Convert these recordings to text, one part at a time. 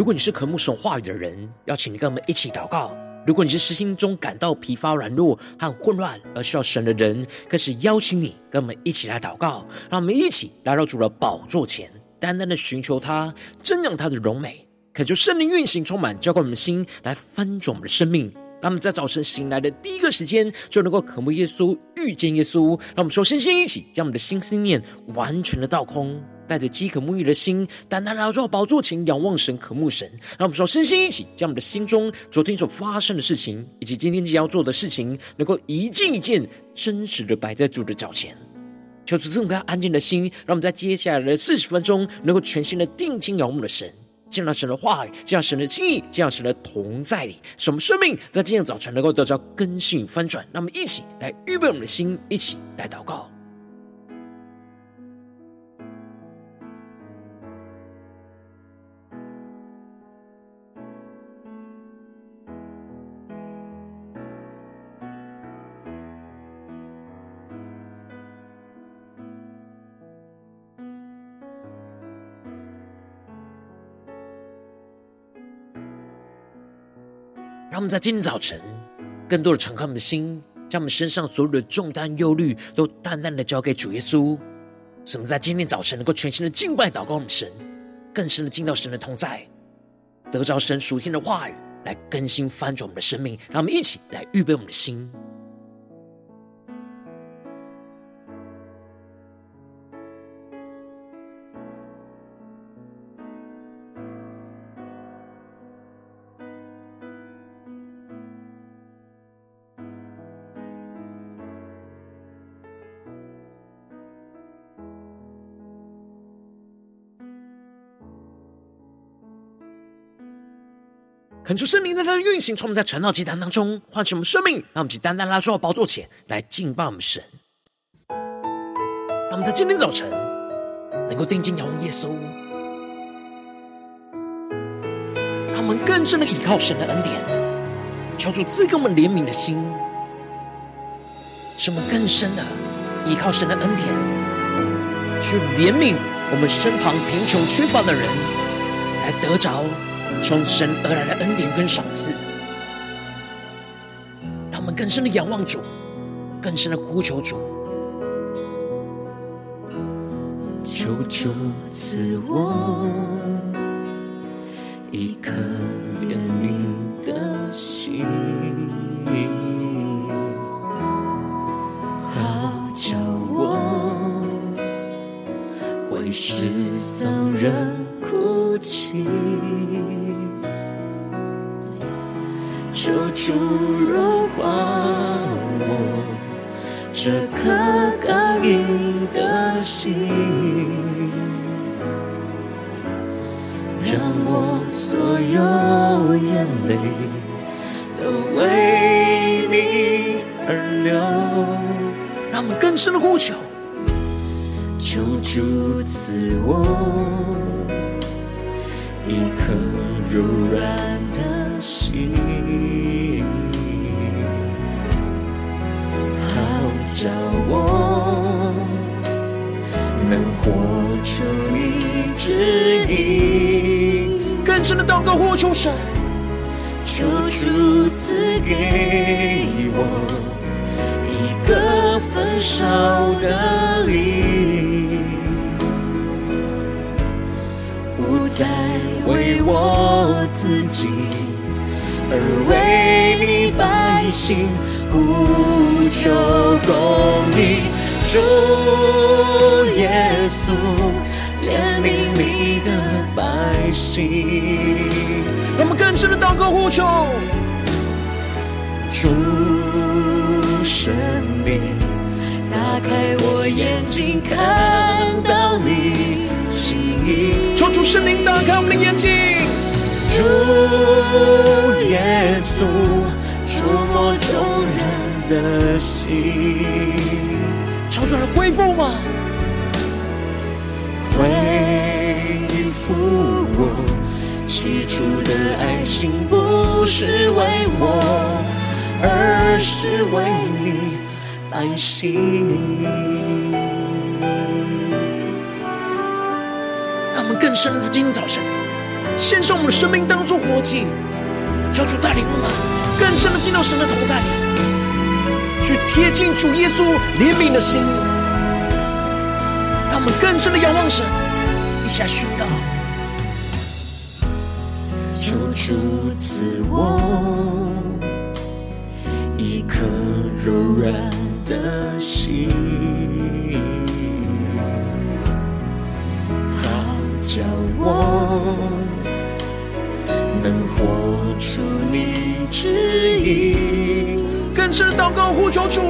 如果你是渴慕神话语的人，邀请你跟我们一起祷告；如果你是实心中感到疲乏、软弱和混乱而需要神的人，更是邀请你跟我们一起来祷告。让我们一起来到主的宝座前，单单的寻求他，瞻仰他的荣美，恳求圣灵运行充满，浇灌我们的心，来翻转我们的生命。让我们在早晨醒来的第一个时间，就能够渴慕耶稣、遇见耶稣。让我们首先先一起将我们的心思念完全的倒空，带着饥渴沐浴的心，单单来到宝座前仰望神、渴慕神。让我们首先先一起将我们的心中昨天所发生的事情，以及今天即将要做的事情，能够一件一件真实的摆在主的脚前。求主赐我们安静的心，让我们在接下来的四十分钟，能够全心的定睛仰望的神。见到神的话语，见到神的心意，见到神的同在里，使我们生命在今天早晨能够得到更新翻转。那么，一起来预备我们的心，一起来祷告。让我们在今天早晨，更多的敞开我们的心，将我们身上所有的重担、忧虑，都淡淡的交给主耶稣。使我们在今天早晨能够全新的敬拜、祷告我们神，更深的进到神的同在，得着神属天的话语，来更新翻转我们的生命。让我们一起来预备我们的心。恳求圣灵在它的运行，从我们在传道祭坛当中唤醒我们生命，让我们去单单拉出宝座前来敬拜我们神。让我们在今天早晨能够定睛仰望耶稣，让我们更深的依靠神的恩典，求主赐给我们怜悯的心，使我们更深的依靠神的恩典，去怜悯我们身旁贫穷缺乏的人，来得着。从神而来的恩典跟赏赐，让我们更深的仰望主，更深的呼求主。求主赐我一颗怜悯的心，好叫我为失丧人哭泣。主融化我这颗刚硬的心，让我所有眼泪都为你而流。让我们更深的呼求，求主赐我一颗柔软叫我能活出你旨意，更深的祷告呼求神，求主赐给我一个焚烧的灵，不再为我自己，而为你百姓。呼求公义，主耶稣怜悯你的百姓。让我们更深的祷告呼求，主圣灵，打开我眼睛，看到你心意。求主圣灵打开我们的眼睛，主耶稣。触摸众的心，超出来恢复吗？恢复我起初的爱心，不是为我，而是为你百姓。让我们更深的在今天早晨，献上我们的生命当作活祭，求主带领我们更深的进到神的同在里，去贴近主耶稣怜悯的心，让我们更深的仰望神，一下宣告。求主赐我一颗柔软的心，好叫我能活出你旨意。更深的祷告呼求主，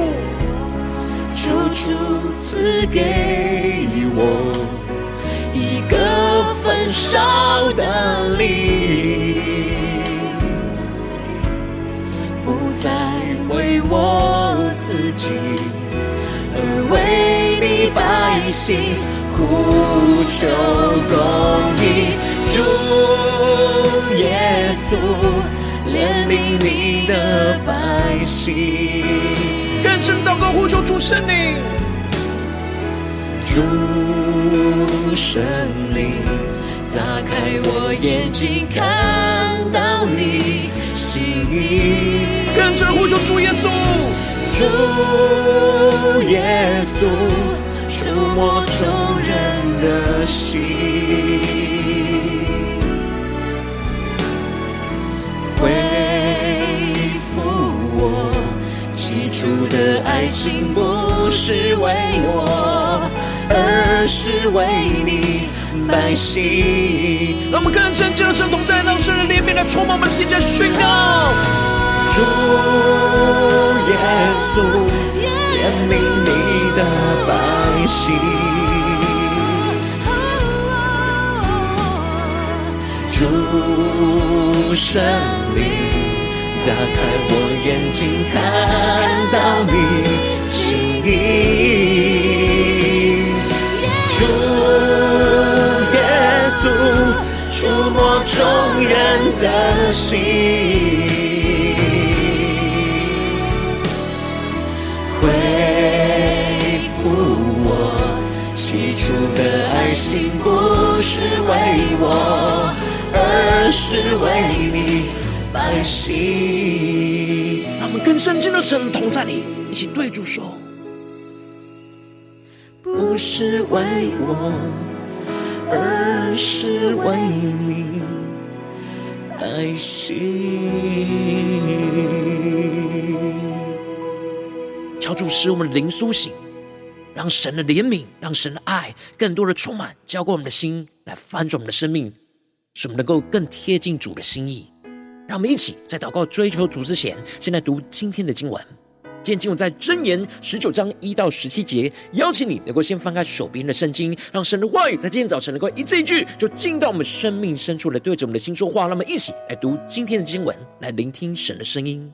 求主赐给我一个焚烧的灵，不再为我自己，而为你百姓呼求公义。主耶稣，怜悯你的百姓。更深祷告呼求主圣灵。主圣灵，打开我眼睛，看到你心意。更深呼求主耶稣，主耶稣，触摸众人的心，起初的爱情，不是为我。而是为你百姓。让我们更深进入神同在，让神的怜悯来充满我们的心，在宣告。主耶稣，怜悯你的百姓。主圣灵，打开我眼睛，看到你心意。主耶稣，触摸众人的心，恢复我起初的爱心，不是为我，而是为你百姓。让我们更深进的神同在里，一起对主说。不是为我，而是为你百姓。求主使我们的灵苏醒，让神的怜悯，让神的爱更多的充满，浇灌我们的心，来翻转我们的生命，使我们能够更贴近主的心意。让我们一起在祷告追求主之前，先来读今天的经文。今天经文在箴言十九章一到十七节，邀请你能够先翻开手边的圣经，让神的话语在今天早晨能够一字一句，就进到我们生命深处来对着我们的心说话。让我们一起来读今天的经文，来聆听神的声音。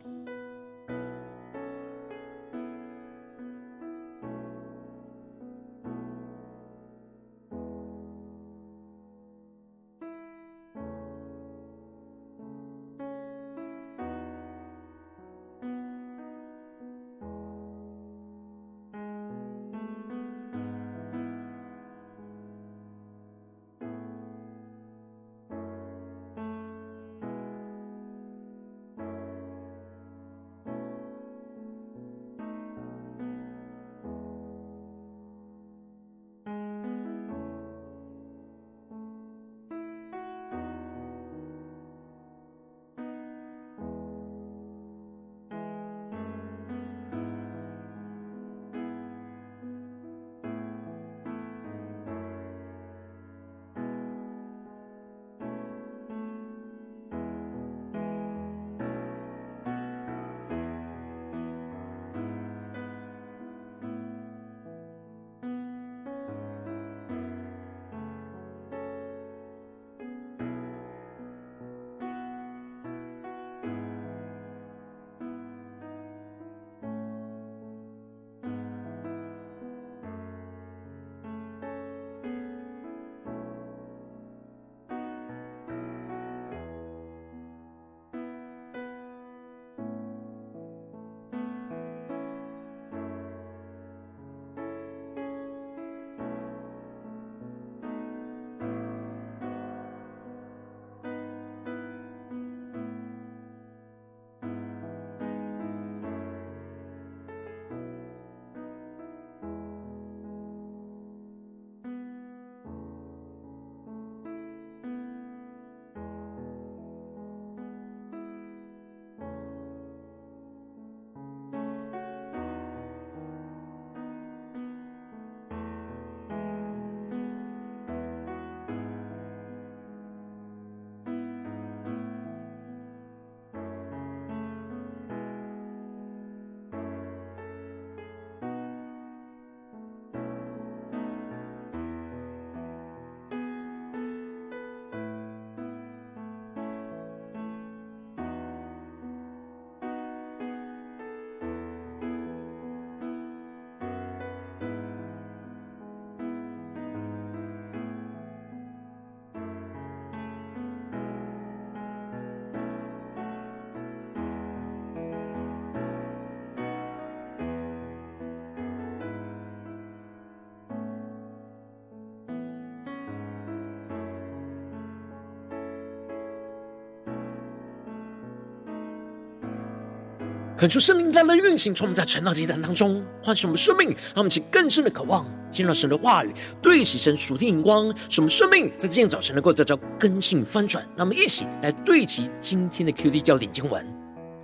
恳求生命在那运行，从我们在晨祷祭坛当中唤醒我们生命，让我们起更深的渴望，见到神的话语，对齐神属天眼光，使我们生命在今天早晨能够得到更新翻转。让我们一起来对齐今天的 QD 焦点经文，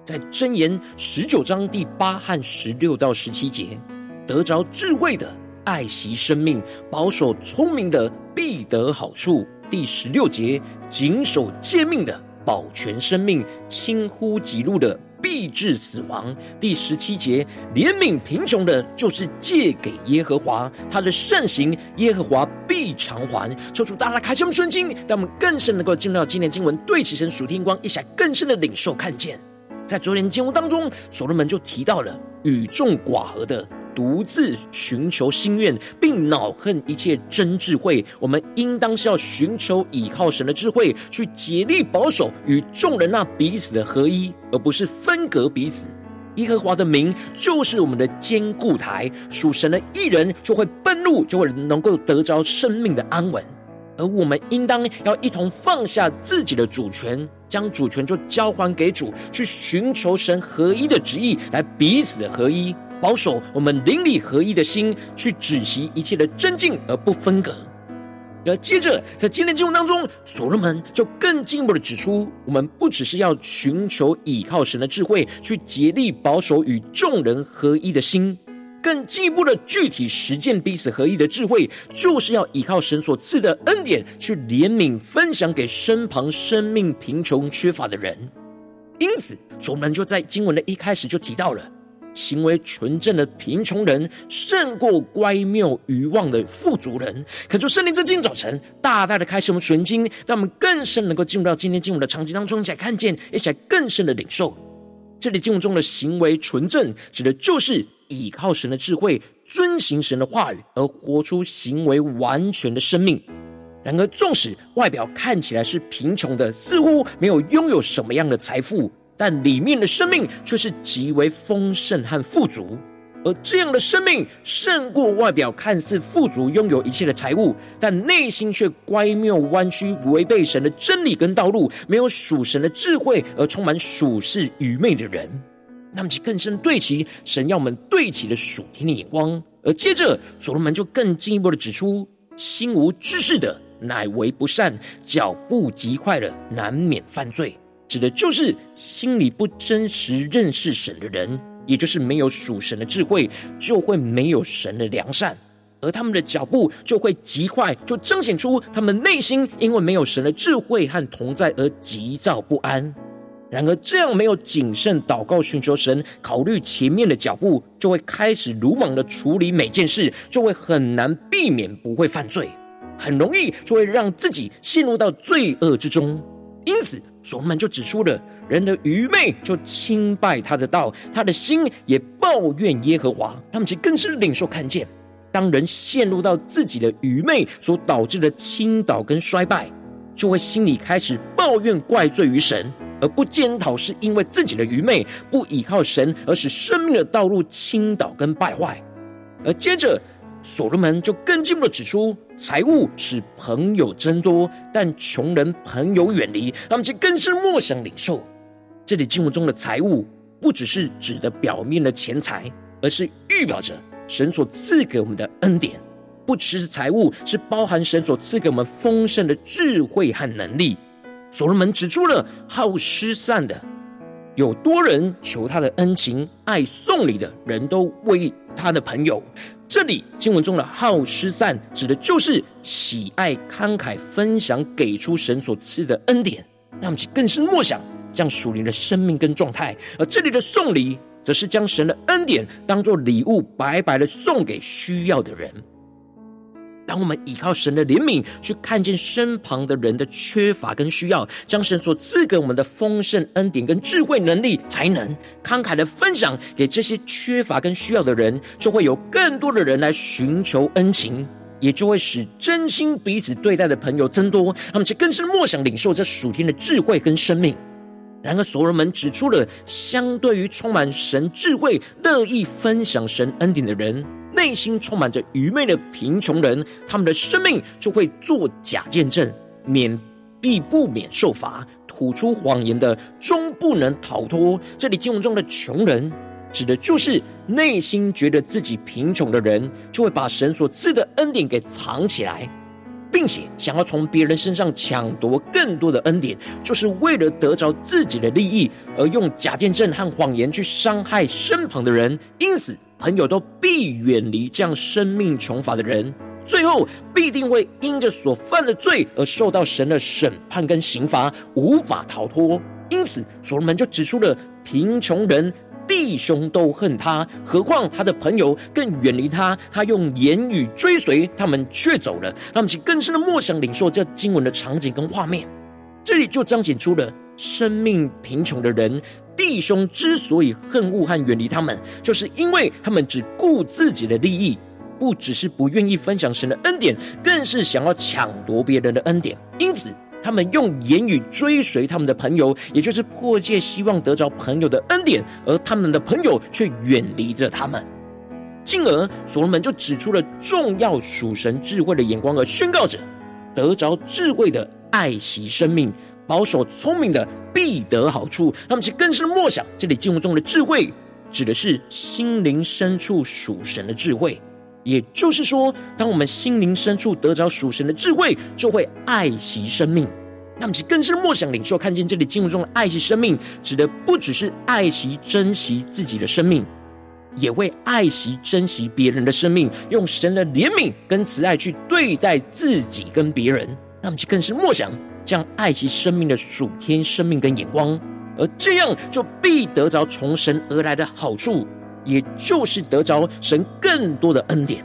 在箴言十九章第八和十六到十七节，得着智慧的爱惜生命，保守聪明的必得好处。第十六节，谨守诫命的保全生命，轻忽己路的。必致死亡。第十七节，怜悯贫穷的，就是借给耶和华，他的善行，耶和华必偿还。抽出大拉开启我们的心，让我们更深能够进入到今天经文，对齐神属天光，一起来更深的领受看见。在昨天节目当中，所罗门就提到了与众寡合的。独自寻求心愿，并恼恨一切真智慧。我们应当是要寻求倚靠神的智慧，去竭力保守与众人那彼此的合一，而不是分隔彼此。耶和华的名就是我们的坚固台，属神的一人就会奔入，就会能够得着生命的安稳。而我们应当要一同放下自己的主权，将主权就交还给主，去寻求神合一的旨意，来彼此的合一。保守我们邻里合一的心，去止息一切的争竞而不分隔。而接着在今天经文当中，所罗门就更进一步的指出，我们不只是要寻求倚靠神的智慧，去竭力保守与众人合一的心，更进一步的具体实践彼此合一的智慧，就是要依靠神所赐的恩典，去怜悯分享给身旁生命贫穷缺乏的人。因此，所罗门就在经文的一开始就提到了。行为纯正的贫穷人，胜过乖谬愚妄的富足人。可就圣灵在今早晨，大大的开启我们纯经，让我们更深能够进入到今天经文的场景当中，一起来看见，一起来更深的领受。这里经文中的行为纯正，指的就是倚靠神的智慧，遵行神的话语，而活出行为完全的生命。然而，纵使外表看起来是贫穷的，似乎没有拥有什么样的财富。但里面的生命却是极为丰盛和富足，而这样的生命胜过外表看似富足、拥有一切的财物，但内心却乖谬弯曲、违背神的真理跟道路，没有属神的智慧，而充满属世愚昧的人。那么，其更深对齐神要我们对齐的属天的眼光。而接着，所罗门就更进一步的指出：心无知识的，乃为不善；脚步极快的，难免犯罪。指的就是心里不真实认识神的人，也就是没有属神的智慧，就会没有神的良善，而他们的脚步就会极快，就彰显出他们内心因为没有神的智慧和同在而急躁不安。然而，这样没有谨慎祷告寻求神、考虑前面的脚步，就会开始鲁莽的处理每件事，就会很难避免不会犯罪，很容易就会让自己陷入到罪恶之中。因此，所罗门就指出了人的愚昧，就轻拜他的道，他的心也抱怨耶和华。他们其实更是领受看见，当人陷入到自己的愚昧所导致的倾倒跟衰败，就会心里开始抱怨怪罪于神，而不检讨是因为自己的愚昧，不倚靠神，而使生命的道路倾倒跟败坏。而接着，所罗门就更进一步的指出，财物使朋友增多，但穷人朋友远离。他们就更是莫想领受。这里经文中的财物，不只是指的表面的钱财，而是预表着神所赐给我们的恩典。不只是财物，是包含神所赐给我们丰盛的智慧和能力。所罗门指出了好施散的，有多人求他的恩情，爱送礼的人都为他的朋友。这里经文中的好施散，指的就是喜爱慷慨分享，给出神所赐的恩典，让我们更深默想这样属灵的生命跟状态。而这里的送礼，则是将神的恩典当做礼物，白白的送给需要的人。当我们依靠神的怜悯，去看见身旁的人的缺乏跟需要，将神所赐给我们的丰盛恩典跟智慧能力才能，慷慨的分享给这些缺乏跟需要的人，就会有更多的人来寻求恩情，也就会使真心彼此对待的朋友增多，他们就更是默想领受这属天的智慧跟生命。然而，所罗门指出了，相对于充满神智慧、乐意分享神恩典的人。内心充满着愚昧的贫穷人，他们的生命就会作假见证，免必不免受罚，吐出谎言的，终不能逃脱。这里经文中的穷人，指的就是内心觉得自己贫穷的人，就会把神所赐的恩典给藏起来，并且想要从别人身上抢夺更多的恩典，就是为了得着自己的利益，而用假见证和谎言去伤害身旁的人。因此，朋友都必远离这样生命穷乏的人。最后必定会因着所犯的罪而受到神的审判跟刑罚，无法逃脱。因此，所罗门就指出了贫穷人弟兄都恨他，何况他的朋友更远离他。他用言语追随他们，却走了。让我们更深的默想领受这经文的场景跟画面。这里就彰显出了生命贫穷的人弟兄之所以恨恶和远离他们，就是因为他们只顾自己的利益。不只是不愿意分享神的恩典，更是想要抢夺别人的恩典。因此，他们用言语追随他们的朋友，也就是迫切希望得着朋友的恩典，而他们的朋友却远离着他们。进而，所罗门就指出了重要属神智慧的眼光，而宣告着：得着智慧的爱惜生命，保守聪明的必得好处。那么，其更深默想，这里经文中的智慧，指的是心灵深处属神的智慧。也就是说，当我们心灵深处得着属神的智慧，就会爱惜生命。那么，其更深默想领受，看见这里经文中的爱惜生命，指的不只是爱惜、珍惜自己的生命，也会爱惜、珍惜别人的生命，用神的怜悯跟慈爱去对待自己跟别人。那么，其更深默想，将爱惜生命的属天生命跟眼光，而这样就必得着从神而来的好处。也就是得着神更多的恩典，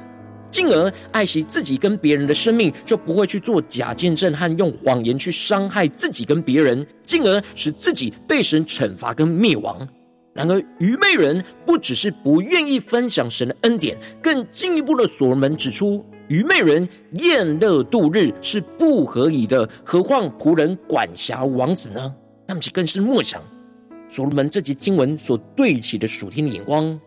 进而爱惜自己跟别人的生命，就不会去做假见证和用谎言去伤害自己跟别人，进而使自己被神惩罚跟灭亡。然而愚昧人不只是不愿意分享神的恩典，更进一步的所罗门指出，愚昧人宴乐度日是不合宜的，何况仆人管辖王子呢？那么，其更是莫想所罗门这节经文所对起的属天的眼光。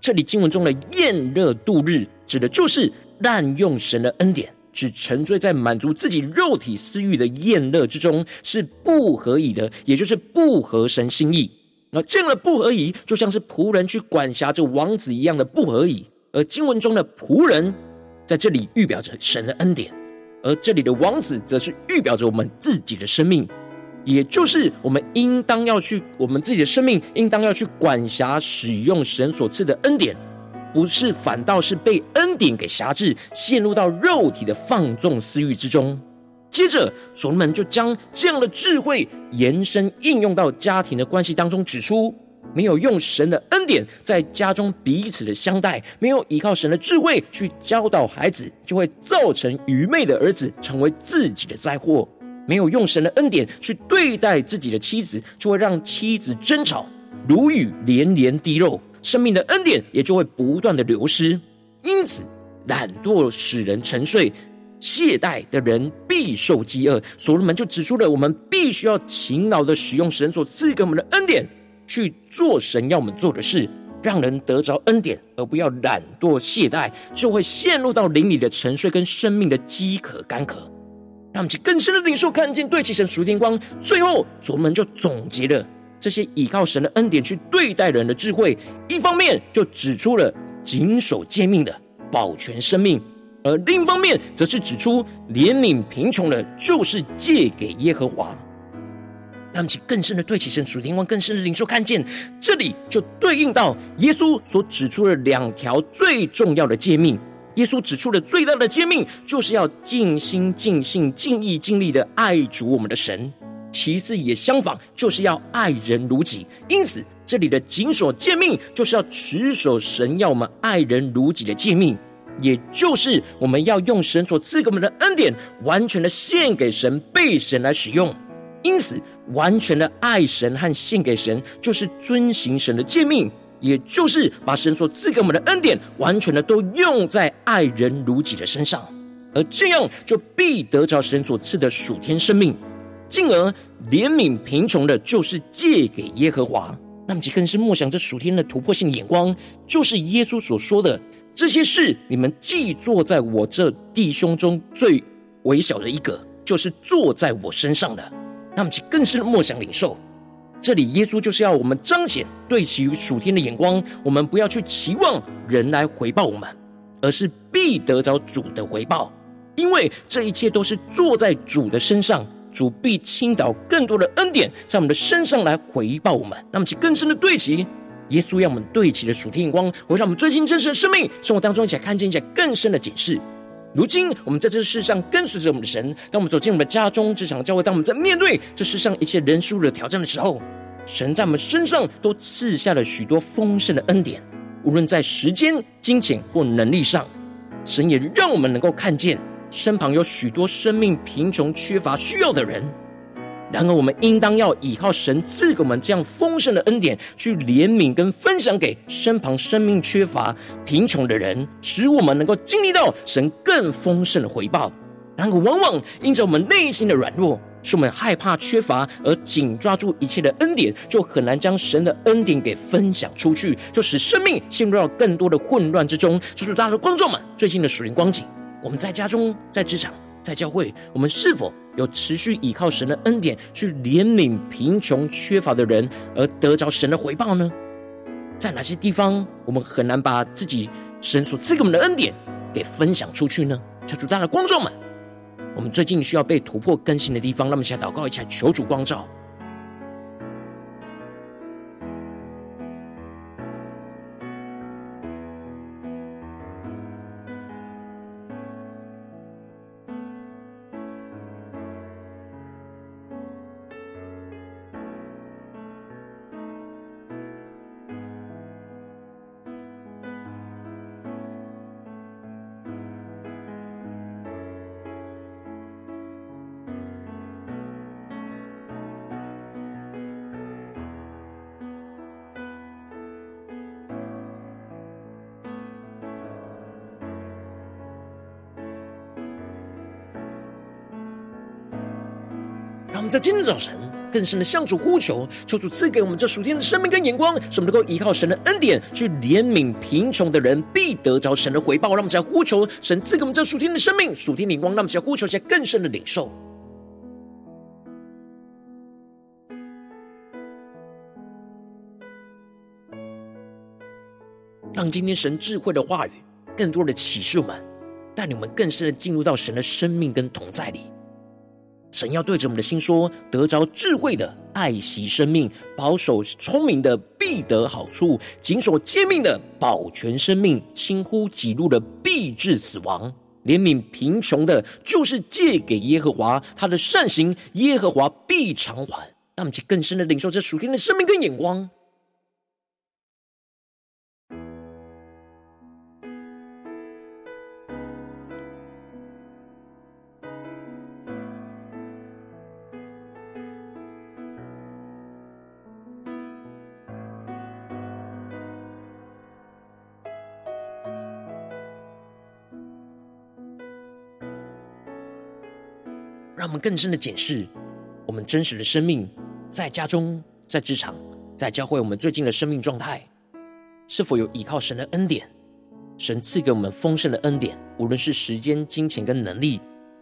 这里经文中的宴乐度日，指的就是滥用神的恩典，只沉醉在满足自己肉体私欲的宴乐之中，是不合宜的，也就是不合神心意。那这样的不合宜，就像是仆人去管辖这王子一样的不合宜。而经文中的仆人，在这里预表着神的恩典，而这里的王子，则是预表着我们自己的生命。也就是我们应当要去，我们自己的生命应当要去管辖使用神所赐的恩典，不是反倒是被恩典给辖制，陷入到肉体的放纵私欲之中。接着，所罗门就将这样的智慧延伸应用到家庭的关系当中，指出没有用神的恩典在家中彼此的相待，没有依靠神的智慧去教导孩子，就会造成愚昧的儿子成为自己的灾祸。没有用神的恩典去对待自己的妻子，就会让妻子争吵，如雨连连滴漏，生命的恩典也就会不断的流失。因此，懒惰使人沉睡，懈怠的人必受饥饿。所罗门就指出了，我们必须要勤劳的使用神所赐给我们的恩典，去做神要我们做的事，让人得着恩典，而不要懒惰懈怠，就会陷入到灵里的沉睡跟生命的饥渴干渴。让我们去更深的领受，看见对齐神属天光。最后，所门就总结了这些依靠神的恩典去对待人的智慧。一方面，就指出了谨守诫命的保全生命；而另一方面，则是指出怜悯贫穷的，就是借给耶和华。让我们去更深的对齐神属天光，更深的领受，看见这里就对应到耶稣所指出的两条最重要的诫命。耶稣指出的最大的诫命，就是要尽心、尽性、尽意、尽力的爱主我们的神。其次也相仿，就是要爱人如己。因此，这里的谨守诫命，就是要持守神要我们爱人如己的诫命，也就是我们要用神所赐给我们的恩典，完全的献给神，被神来使用。因此，完全的爱神和献给神，就是遵行神的诫命。也就是把神所赐给我们的恩典，完全的都用在爱人如己的身上，而这样就必得着神所赐的属天生命，进而怜悯贫穷的，就是借给耶和华。那么，其更是默想这属天的突破性眼光，就是耶稣所说的这些事，你们既做在我这弟兄中最微小的一个，就是做在我身上的。那么，其更是默想领受。这里耶稣就是要我们彰显对齐属天的眼光，我们不要去期望人来回报我们，而是必得着主的回报，因为这一切都是坐在主的身上，主必倾倒更多的恩典在我们的身上来回报我们。那么，其更深的对齐，耶稣让我们对齐的属天眼光，会让我们最近真实的生命生活当中，一起来看见一些更深的警示。如今，我们在这世上跟随着我们的神。当我们走进我们的家中、职场、教会，当我们在面对这世上一切人数的挑战的时候，神在我们身上都赐下了许多丰盛的恩典。无论在时间、金钱或能力上，神也让我们能够看见身旁有许多生命贫穷、缺乏、需要的人。然而，我们应当要依靠神赐给我们这样丰盛的恩典，去怜悯跟分享给身旁生命缺乏、贫穷的人，使我们能够经历到神更丰盛的回报。然而，往往因着我们内心的软弱，使我们害怕缺乏，而紧抓住一切的恩典，就很难将神的恩典给分享出去，就使生命陷入到更多的混乱之中。祝福大家的观众们，最近的属灵光景，我们在家中、在职场、在教会，我们是否有持续依靠神的恩典去怜悯贫穷缺乏的人，而得着神的回报呢？在哪些地方我们很难把自己神所赐给我们的恩典给分享出去呢？求主大的观众们，我们最近需要被突破更新的地方，那么下祷告一下，求主光照。在今天早晨更深的向主呼求，求主赐给我们这属天的生命跟眼光，使我们能够依靠神的恩典去怜悯贫穷的人，必得着神的回报。让我们再呼求神赐给我们这属天的生命、属天的眼光，让我们再呼求一下更深的领受，让今天神智慧的话语更多的启示我们，带领我们更深的进入到神的生命跟同在里。神要对着我们的心说：得着智慧的爱惜生命，保守聪明的必得好处；谨守诫命的保全生命，轻忽己路的必致死亡。怜悯贫穷的，就是借给耶和华他的善行，耶和华必偿还。让我们去更深的领受这属天的生命跟眼光。我们更深的检视我们真实的生命，在家中、在职场、在教会，我们最近的生命状态，是否有依靠神的恩典？神赐给我们丰盛的恩典，无论是时间、金钱跟能力，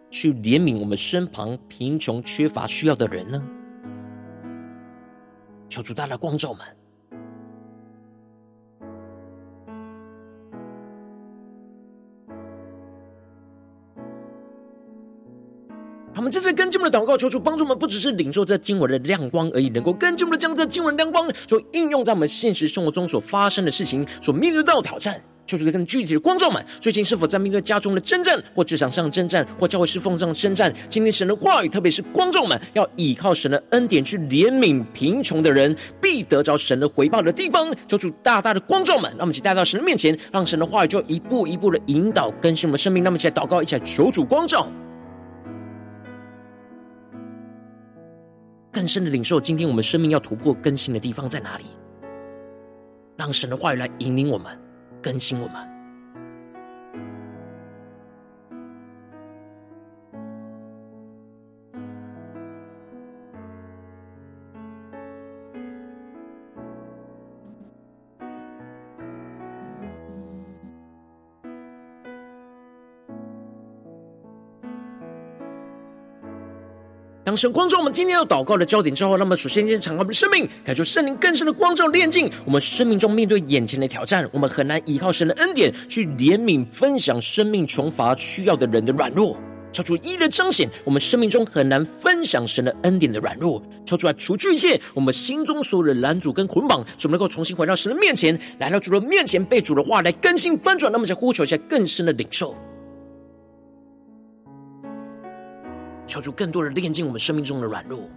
去怜悯我们身旁贫穷、缺乏、需要的人呢？求主大的光照们。们正在跟进我们的祷告，求主帮助我们，不只是领受这经文的亮光而已，能够跟进我们的将这经文亮光，就应用在我们现实生活中所发生的事情，所面对到的挑战。求主在更具体的光照们，最近是否在面对家中的征战，或职场上的征战，或教会侍奉上的征战？今天神的话语，特别是光照们，要依靠神的恩典去怜悯贫穷的人，必得着神的回报的地方。求主大大的光照们，让我们一起带到神的面前，让神的话语就一步一步的引导更新我们的生命。那么，一起来祷告，一起来求主光照。更深的领受，今天我们生命要突破更新的地方在哪里？让神的话语来引领我们，更新我们。神光照我们今天要祷告的焦点之后，那么首先先敞开我们的生命，感受圣灵更深的光照炼净我们生命中面对眼前的挑战，我们很难依靠神的恩典去怜悯分享生命穷乏需要的人的软弱，超出一的彰显我们生命中很难分享神的恩典的软弱，求主来除去一切我们心中所有的拦阻跟捆绑，使我们能够重新回到神的面前，来到主的面前，被主的话来更新翻转，那么再呼求一下更深的领受。求主更多的炼净我们生命中的软弱。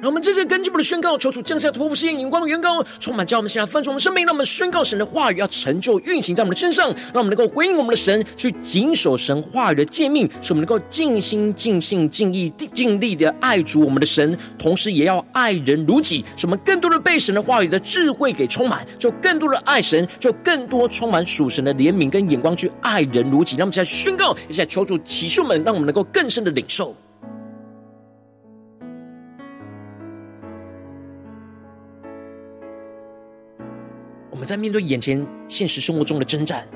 让我们这次跟进步的宣告，求主降下突破性眼光的眼光，充满叫我们现在翻转我们生命，让我们宣告神的话语要成就运行在我们的身上，让我们能够回应我们的神，去谨守神话语的诫命，使我们能够尽心尽性尽意尽力的爱主我们的神，同时也要爱人如己，使我们更多的被神的话语的智慧给充满，就更多的爱神，就更多充满属神的怜悯跟眼光去爱人如己。让我们现在宣告，也在求主启示们，让我们能够更深的领受。在面对眼前现实生活中的征战，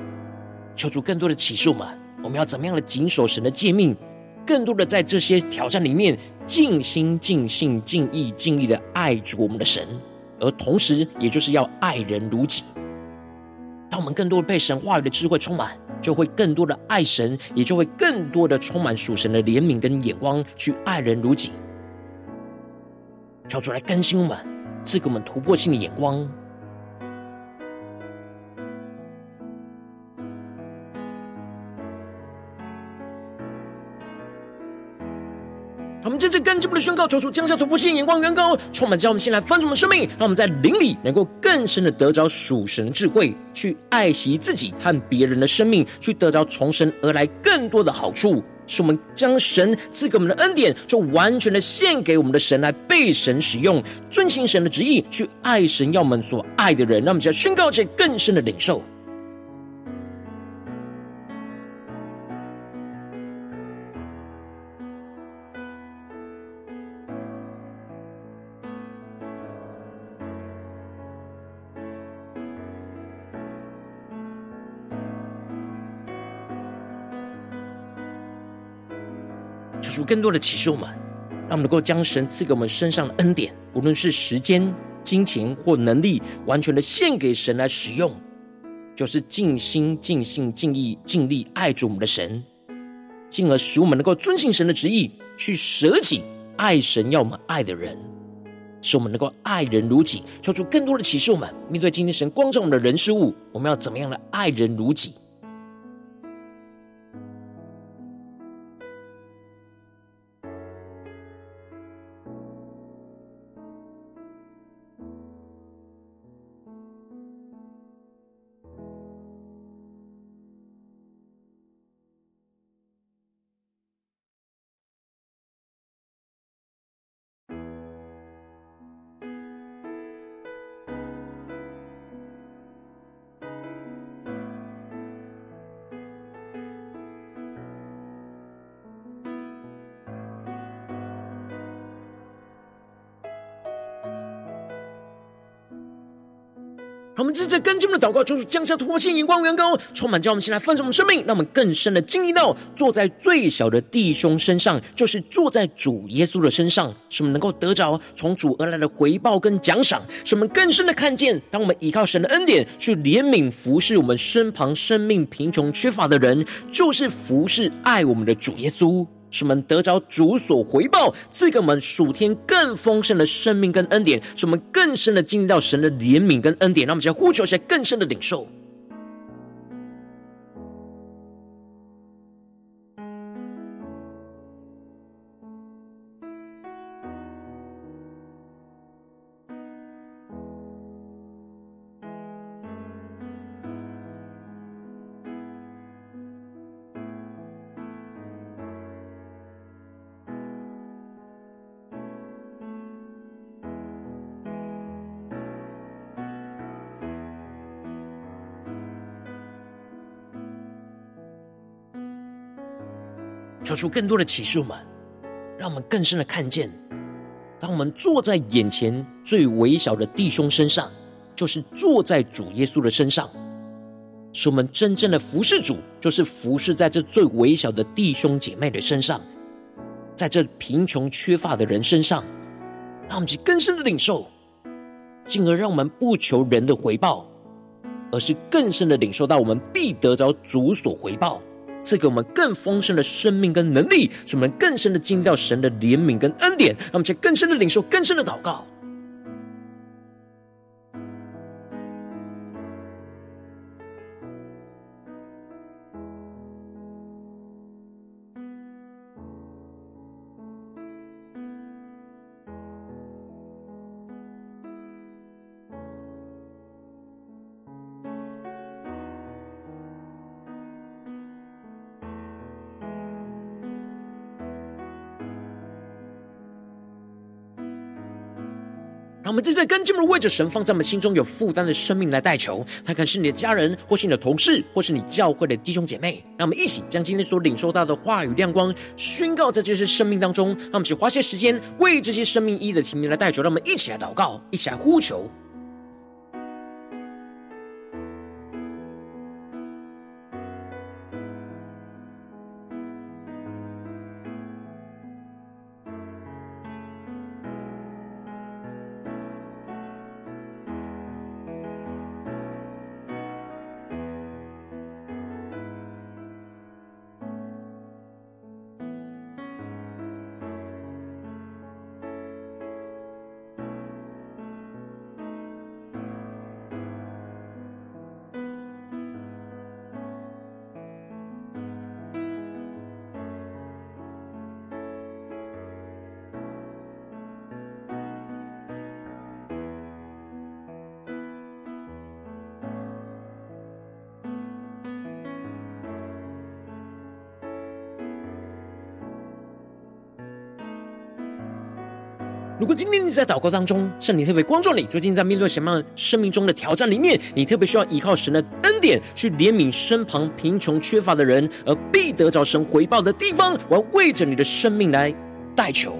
求主更多的启示我们，我们要怎么样的谨守神的诫命，更多的在这些挑战里面尽心尽性尽意尽力的爱主我们的神，而同时也就是要爱人如己。当我们更多的被神话语的智慧充满，就会更多的爱神，也就会更多的充满属神的怜悯跟眼光去爱人如己。求主来更新我们，赐给我们突破性的眼光。他们这次更进一步的宣告，求主降下突破性眼光，远高充满，叫我们先来翻转我们生命，让我们在灵里能够更深的得着属神的智慧，去爱惜自己和别人的生命，去得着从神而来更多的好处，使我们将神赐给我们的恩典，就完全的献给我们的神来被神使用，遵行神的旨意，去爱神要我们所爱的人，让我们就要宣告这更深的领受。更多的启示我们，让我们能够将神赐给我们身上的恩典，无论是时间、金钱或能力，完全的献给神来使用，就是尽心、尽性、尽意、尽力爱主我们的神，进而使我们能够遵行神的旨意，去舍己爱神要我们爱的人，使我们能够爱人如己。求出更多的启示我们，面对今天神光照我们的人事物，我们要怎么样的爱人如己？我们接着跟进我们的祷告，就是降下突破性眼光，远高充满，叫我们先来分盛我们生命，让我们更深的经历到，坐在最小的弟兄身上，就是坐在主耶稣的身上，使我们能够得着从主而来的回报跟奖赏，使我们更深的看见，当我们依靠神的恩典去怜悯服侍我们身旁生命贫穷缺乏的人，就是服侍爱我们的主耶稣。使我们得着主所回报，赐给我们属天更丰盛的生命跟恩典，使我们更深的经历到神的怜悯跟恩典，让我们再呼求一下更深的领受。求出更多的启示我们，让我们更深的看见，当我们坐在眼前最微小的弟兄身上，就是坐在主耶稣的身上，使我们真正的服侍主，就是服侍在这最微小的弟兄姐妹的身上，在这贫穷缺乏的人身上，让我们去更深的领受，进而让我们不求人的回报，而是更深的领受到我们必得着主所回报。赐给我们更丰盛的生命跟能力，使我们更深的惊到神的怜悯跟恩典，让我们去更深的领受、更深的祷告。我们正在跟进为着神放在我们心中有负担的生命来代求，他可能是你的家人，或是你的同事，或是你教会的弟兄姐妹。让我们一起将今天所领受到的话语亮光宣告在这些生命当中。让我们去花些时间为这些生命意义的提名来代求。让我们一起来祷告，一起来呼求。如果今天你在祷告当中，圣灵特别关注你，最近在面对什么样生命中的挑战里面，你特别需要依靠神的恩典去怜悯身旁贫穷缺乏的人，而必得着神回报的地方，我要为着你的生命来代求。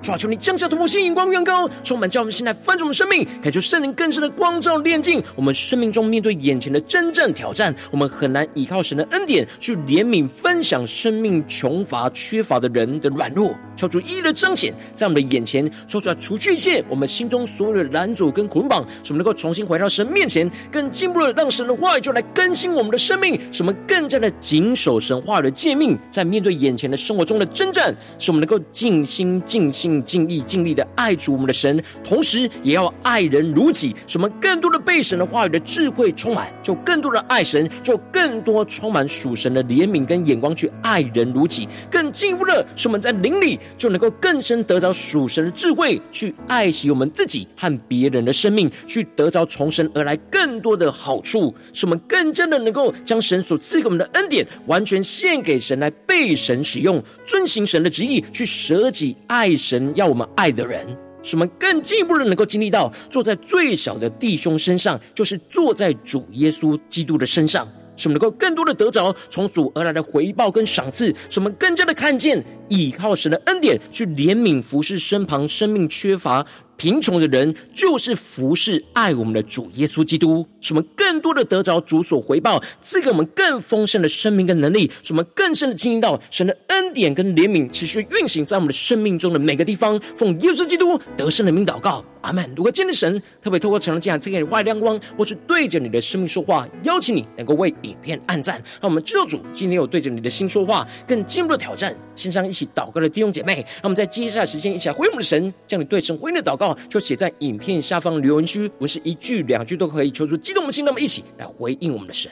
主啊，求你降下突破性、眼光、远高，充满叫我们现在翻转我们生命，感受圣灵更深的光照、炼净我们生命中面对眼前的真正挑战。我们很难依靠神的恩典去怜悯、分享生命穷乏、缺乏的人的软弱，求主一一的彰显在我们的眼前，说出来除去一切我们心中所有的拦阻跟捆绑，使我们能够重新回到神面前，更进步的让神的话语就来更新我们的生命，使我们更加的谨守神话语的诫命，在面对眼前的生活中的征战，使我们能够尽心尽心。尽意尽力的爱主我们的神，同时也要爱人如己。使我们更多的被神的话语的智慧充满，就更多的爱神，就更多充满属神的怜悯跟眼光去爱人如己。更进一步的，使我们在灵里就能够更深得着属神的智慧，去爱惜我们自己和别人的生命，去得着从神而来更多的好处。使我们更加的能够将神所赐给我们的恩典完全献给神，来被神使用，遵行神的旨意，去舍己爱神。要我们爱的人，使我们更进一步的能够经历到，坐在最小的弟兄身上，就是坐在主耶稣基督的身上，使我们能够更多的得着从主而来的回报跟赏赐，使我们更加的看见，倚靠神的恩典去怜悯服侍身旁生命缺乏。贫穷的人就是服侍爱我们的主耶稣基督，使我们更多的得着主所回报，赐给我们更丰盛的生命跟能力，使我们更深的经历到神的恩典跟怜悯持续运行在我们的生命中的每个地方。奉耶稣基督得胜的名祷告，阿门。如果今天神特别透过成了这样赐给你外亮光，或是对着你的生命说话，邀请你能够为影片按赞，让我们知道主今天有对着你的心说话，更进一步的挑战。线上一起祷告的弟兄姐妹，让我们在接下来时间一起来回应我们的神，将你对神回应的祷告。就写在影片下方留言区，不是一句两句都可以，求出激动的心，那么一起来回应我们的神。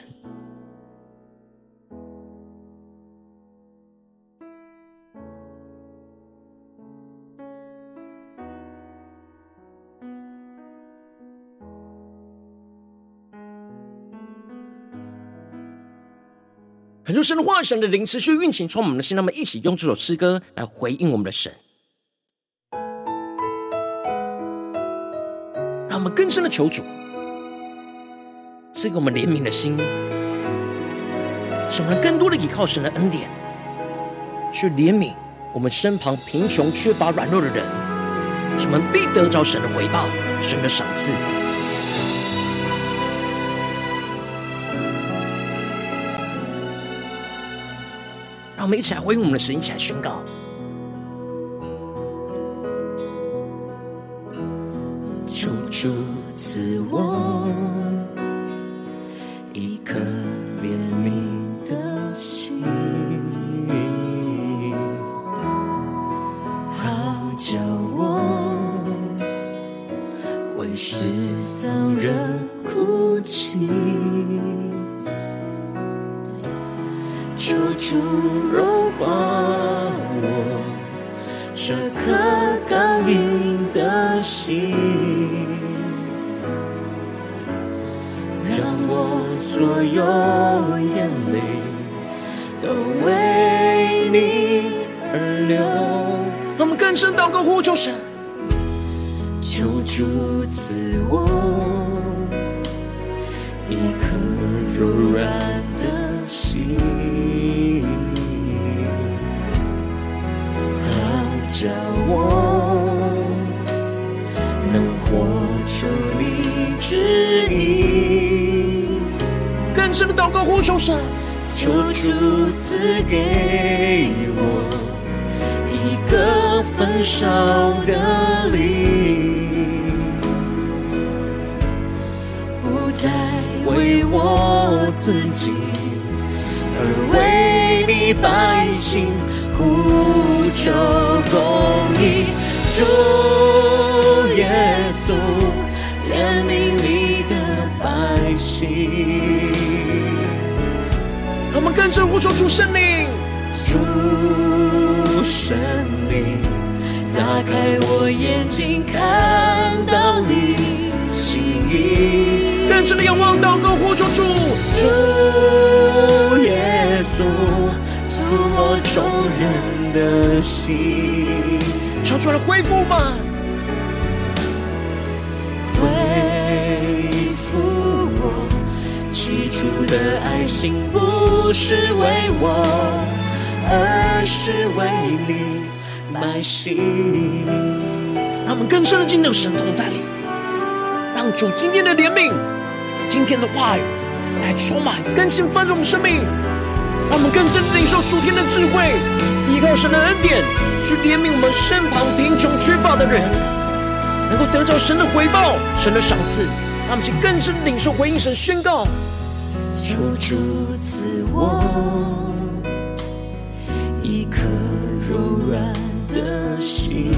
很多神的话，神的灵持续运行，充满我们的心，那么一起用这首诗歌来回应我们的神。更深的求主，赐给我们怜悯的心，使我们更多的依靠神的恩典，去怜悯我们身旁贫穷、缺乏、软弱的人，使我们必得着神的回报、神的赏赐。让我们一起来回应我们的神，一起来宣告。赐我一颗怜悯的心，好叫我为失丧人哭泣。求主融化我这颗刚硬的心，所有眼泪都为你而流。让我们更深祷告呼求神，求主赐我一颗柔软的心，好叫我能活出你旨意。更深的祷告呼求神，求主赐给我一个焚烧的灵，不再为我自己，而为你百姓呼求公义。主耶稣，怜悯你的百姓。更深呼求主圣灵，主圣灵，打开我眼睛，看到你心意。更深的仰望祷告呼求主，主耶稣，触摸众人的心，求出来恢复吗？的爱心，不是为我，而是为你百姓。让我们更深的进入神同在里，让主今天的怜悯、今天的话语来充满更新翻转我们生命，让我们更深的领受属天的智慧，依靠神的恩典去怜悯我们身旁贫穷缺乏的人，能够得到神的回报、神的赏赐。让我们去更深领受回应神宣告。求主赐我一颗柔软的心，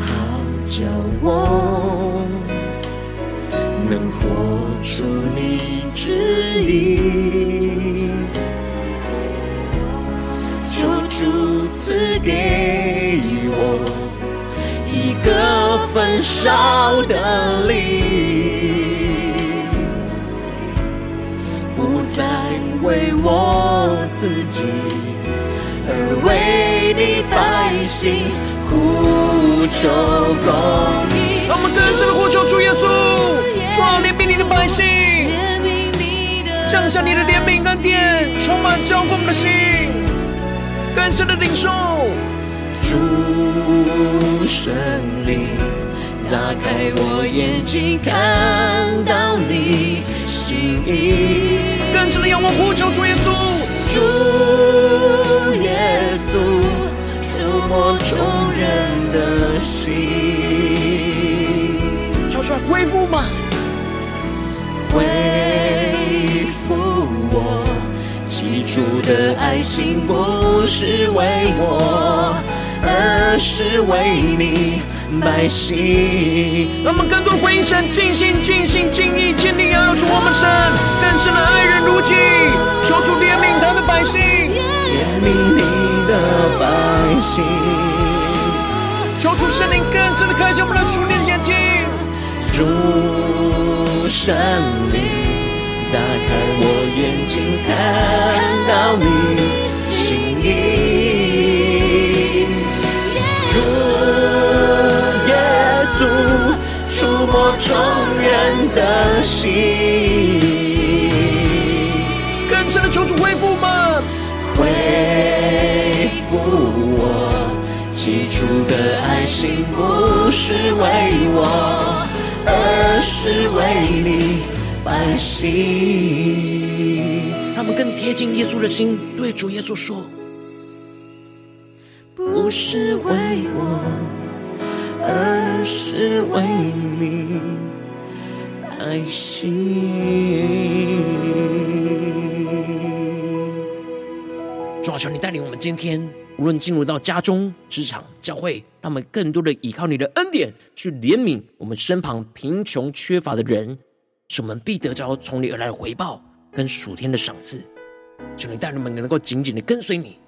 好叫我能活出你旨意。求主赐给我一个焚烧的灵。为我自己，而为你百姓呼求公义。让我们更深的呼求主耶稣，主啊，怜悯你的百姓，降下你的怜悯恩典，充满浇灌我们的心，更深的领受。主圣灵，打开我眼睛，看到你心意。更深的仰望呼求主耶稣，主耶稣，触摸众人的心，求出来恢复吗？恢复我起初的爱心，不是为我，而是为你。百姓，让我们更多回应神，尽心、尽心、尽意、尽力爱主我们神，更深的爱人如己，求主怜悯他的百姓，怜悯你的百姓，求主圣灵更深的开启我们的属灵眼睛，主圣灵打开我眼睛，看到你心意，主耶稣，触摸众人的心。更深的求主恢复吗？恢复我起初的爱心，不是为我，而是为你百姓。他们更贴近耶稣的心，对主耶稣说。不是为我，而是为你爱心。主啊，求你带领我们今天，无论进入到家中、职场、教会，让我们更多的依靠你的恩典，去怜悯我们身旁贫穷缺乏的人，使我们必得着从你而来的回报跟属天的赏赐。求你带领我们能够紧紧的跟随你。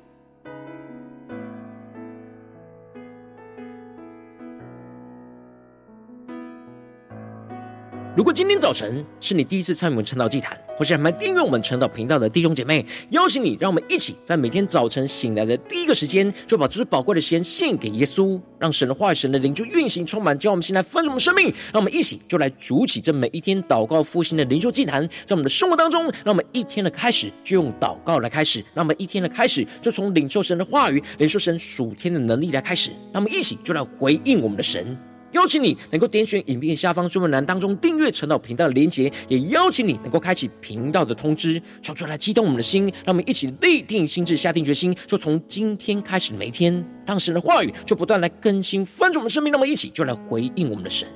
如果今天早晨是你第一次参与我们晨祷祭坛，或是还没订阅我们晨祷频道的弟兄姐妹，邀请你，让我们一起在每天早晨醒来的第一个时间，就把最宝贵的时间献给耶稣，让神的话语、神的灵就运行充满，叫我们现在丰盛的生命。让我们一起就来主起这每一天祷告复兴的灵修祭坛，在我们的生活当中，让我们一天的开始就用祷告来开始，让我们一天的开始就从领受神的话语、领受神属天的能力来开始，让我们一起就来回应我们的神。邀请你能够点选影片下方说明栏当中订阅陈祷频道的连结，也邀请你能够开启频道的通知，说出来激动我们的心，让我们一起立定心智，下定决心，说从今天开始每一天，当时的话语就不断来更新翻转我们生命，那么一起就来回应我们的神。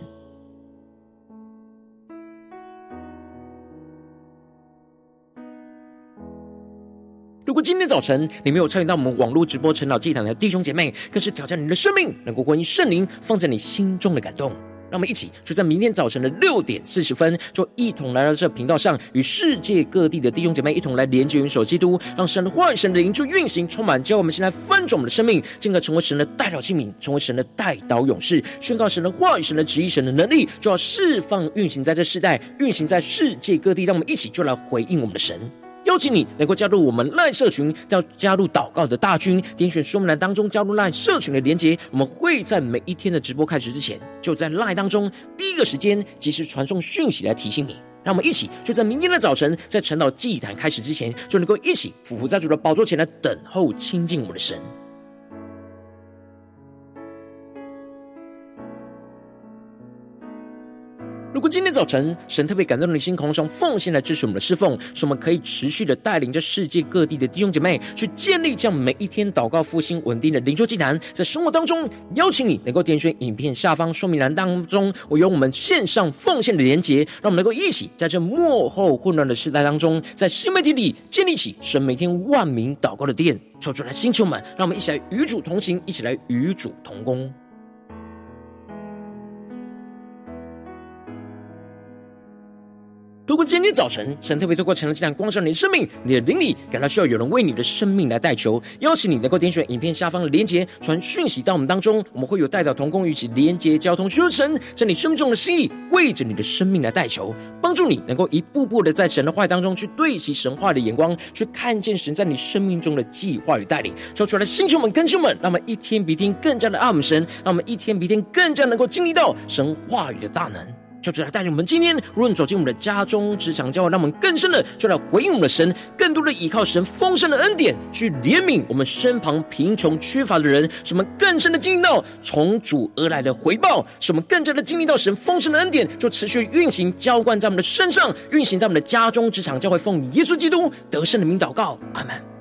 今天早晨你没有参与到我们网络直播晨祷祭坛的弟兄姐妹，更是挑战你的生命，能够回应圣灵放在你心中的感动。让我们一起就在明天早晨的六点四十分，就一同来到这频道上，与世界各地的弟兄姐妹一同来连接、元首基督，让神的话语、神的灵就运行、充满，教我们现在翻转我们的生命，进而成为神的代祷器皿，成为神的代祷勇士，宣告神的话语、神的旨意、神的能力，就要释放、运行在这世代，运行在世界各地。让我们一起就来回应我们的神。邀请你能够加入我们赖社群，要加入祷告的大军，点选说明栏当中加入赖社群的连结。我们会在每一天的直播开始之前，就在赖当中第一个时间及时传送讯息来提醒你。让我们一起就在明天的早晨，在晨祷祭坛开始之前，就能够一起俯伏在主的宝座前来等候亲近我们的神。如果今天早晨神特别感动你的心，空中奉献来支持我们的侍奉，使我们可以持续的带领着世界各地的弟兄姐妹去建立这样每一天祷告复兴稳定的灵修祭坛，在生活当中邀请你能够点选影片下方说明栏当中，我有我们线上奉献的连结，让我们能够一起在这幕后混乱的时代当中，在新媒体里建立起神每天万名祷告的殿，抽出来星球们，让我们一起来与主同行，一起来与主同工。如果今天早晨神特别透过晨祷祭坛光照你的生命，你的灵里感到需要有人为你的生命来代求，邀请你能够点选影片下方的连结，传讯息到我们当中，我们会有代表同工与其连结交通，求神在你生命中的心意，为着你的生命来代求，帮助你能够一步步的在神的话当中去对齐神话的眼光，去看见神在你生命中的计划与带领。说出来的星球们、更新们，让我们一天比一天更加的爱我们神，让我们一天比一天更加能够经历到神话语的大能。就来带领我们今天，无论走进我们的家中、职场、教会，让我们更深的就来回应我们的神，更多的依靠神丰盛的恩典，去怜悯我们身旁贫穷缺乏的人，使我们更深的经历到从主而来的回报，使我们更加的经历到神丰盛的恩典，就持续运行浇灌在我们的身上，运行在我们的家中、职场、教会，奉耶稣基督得胜的名祷告，阿门。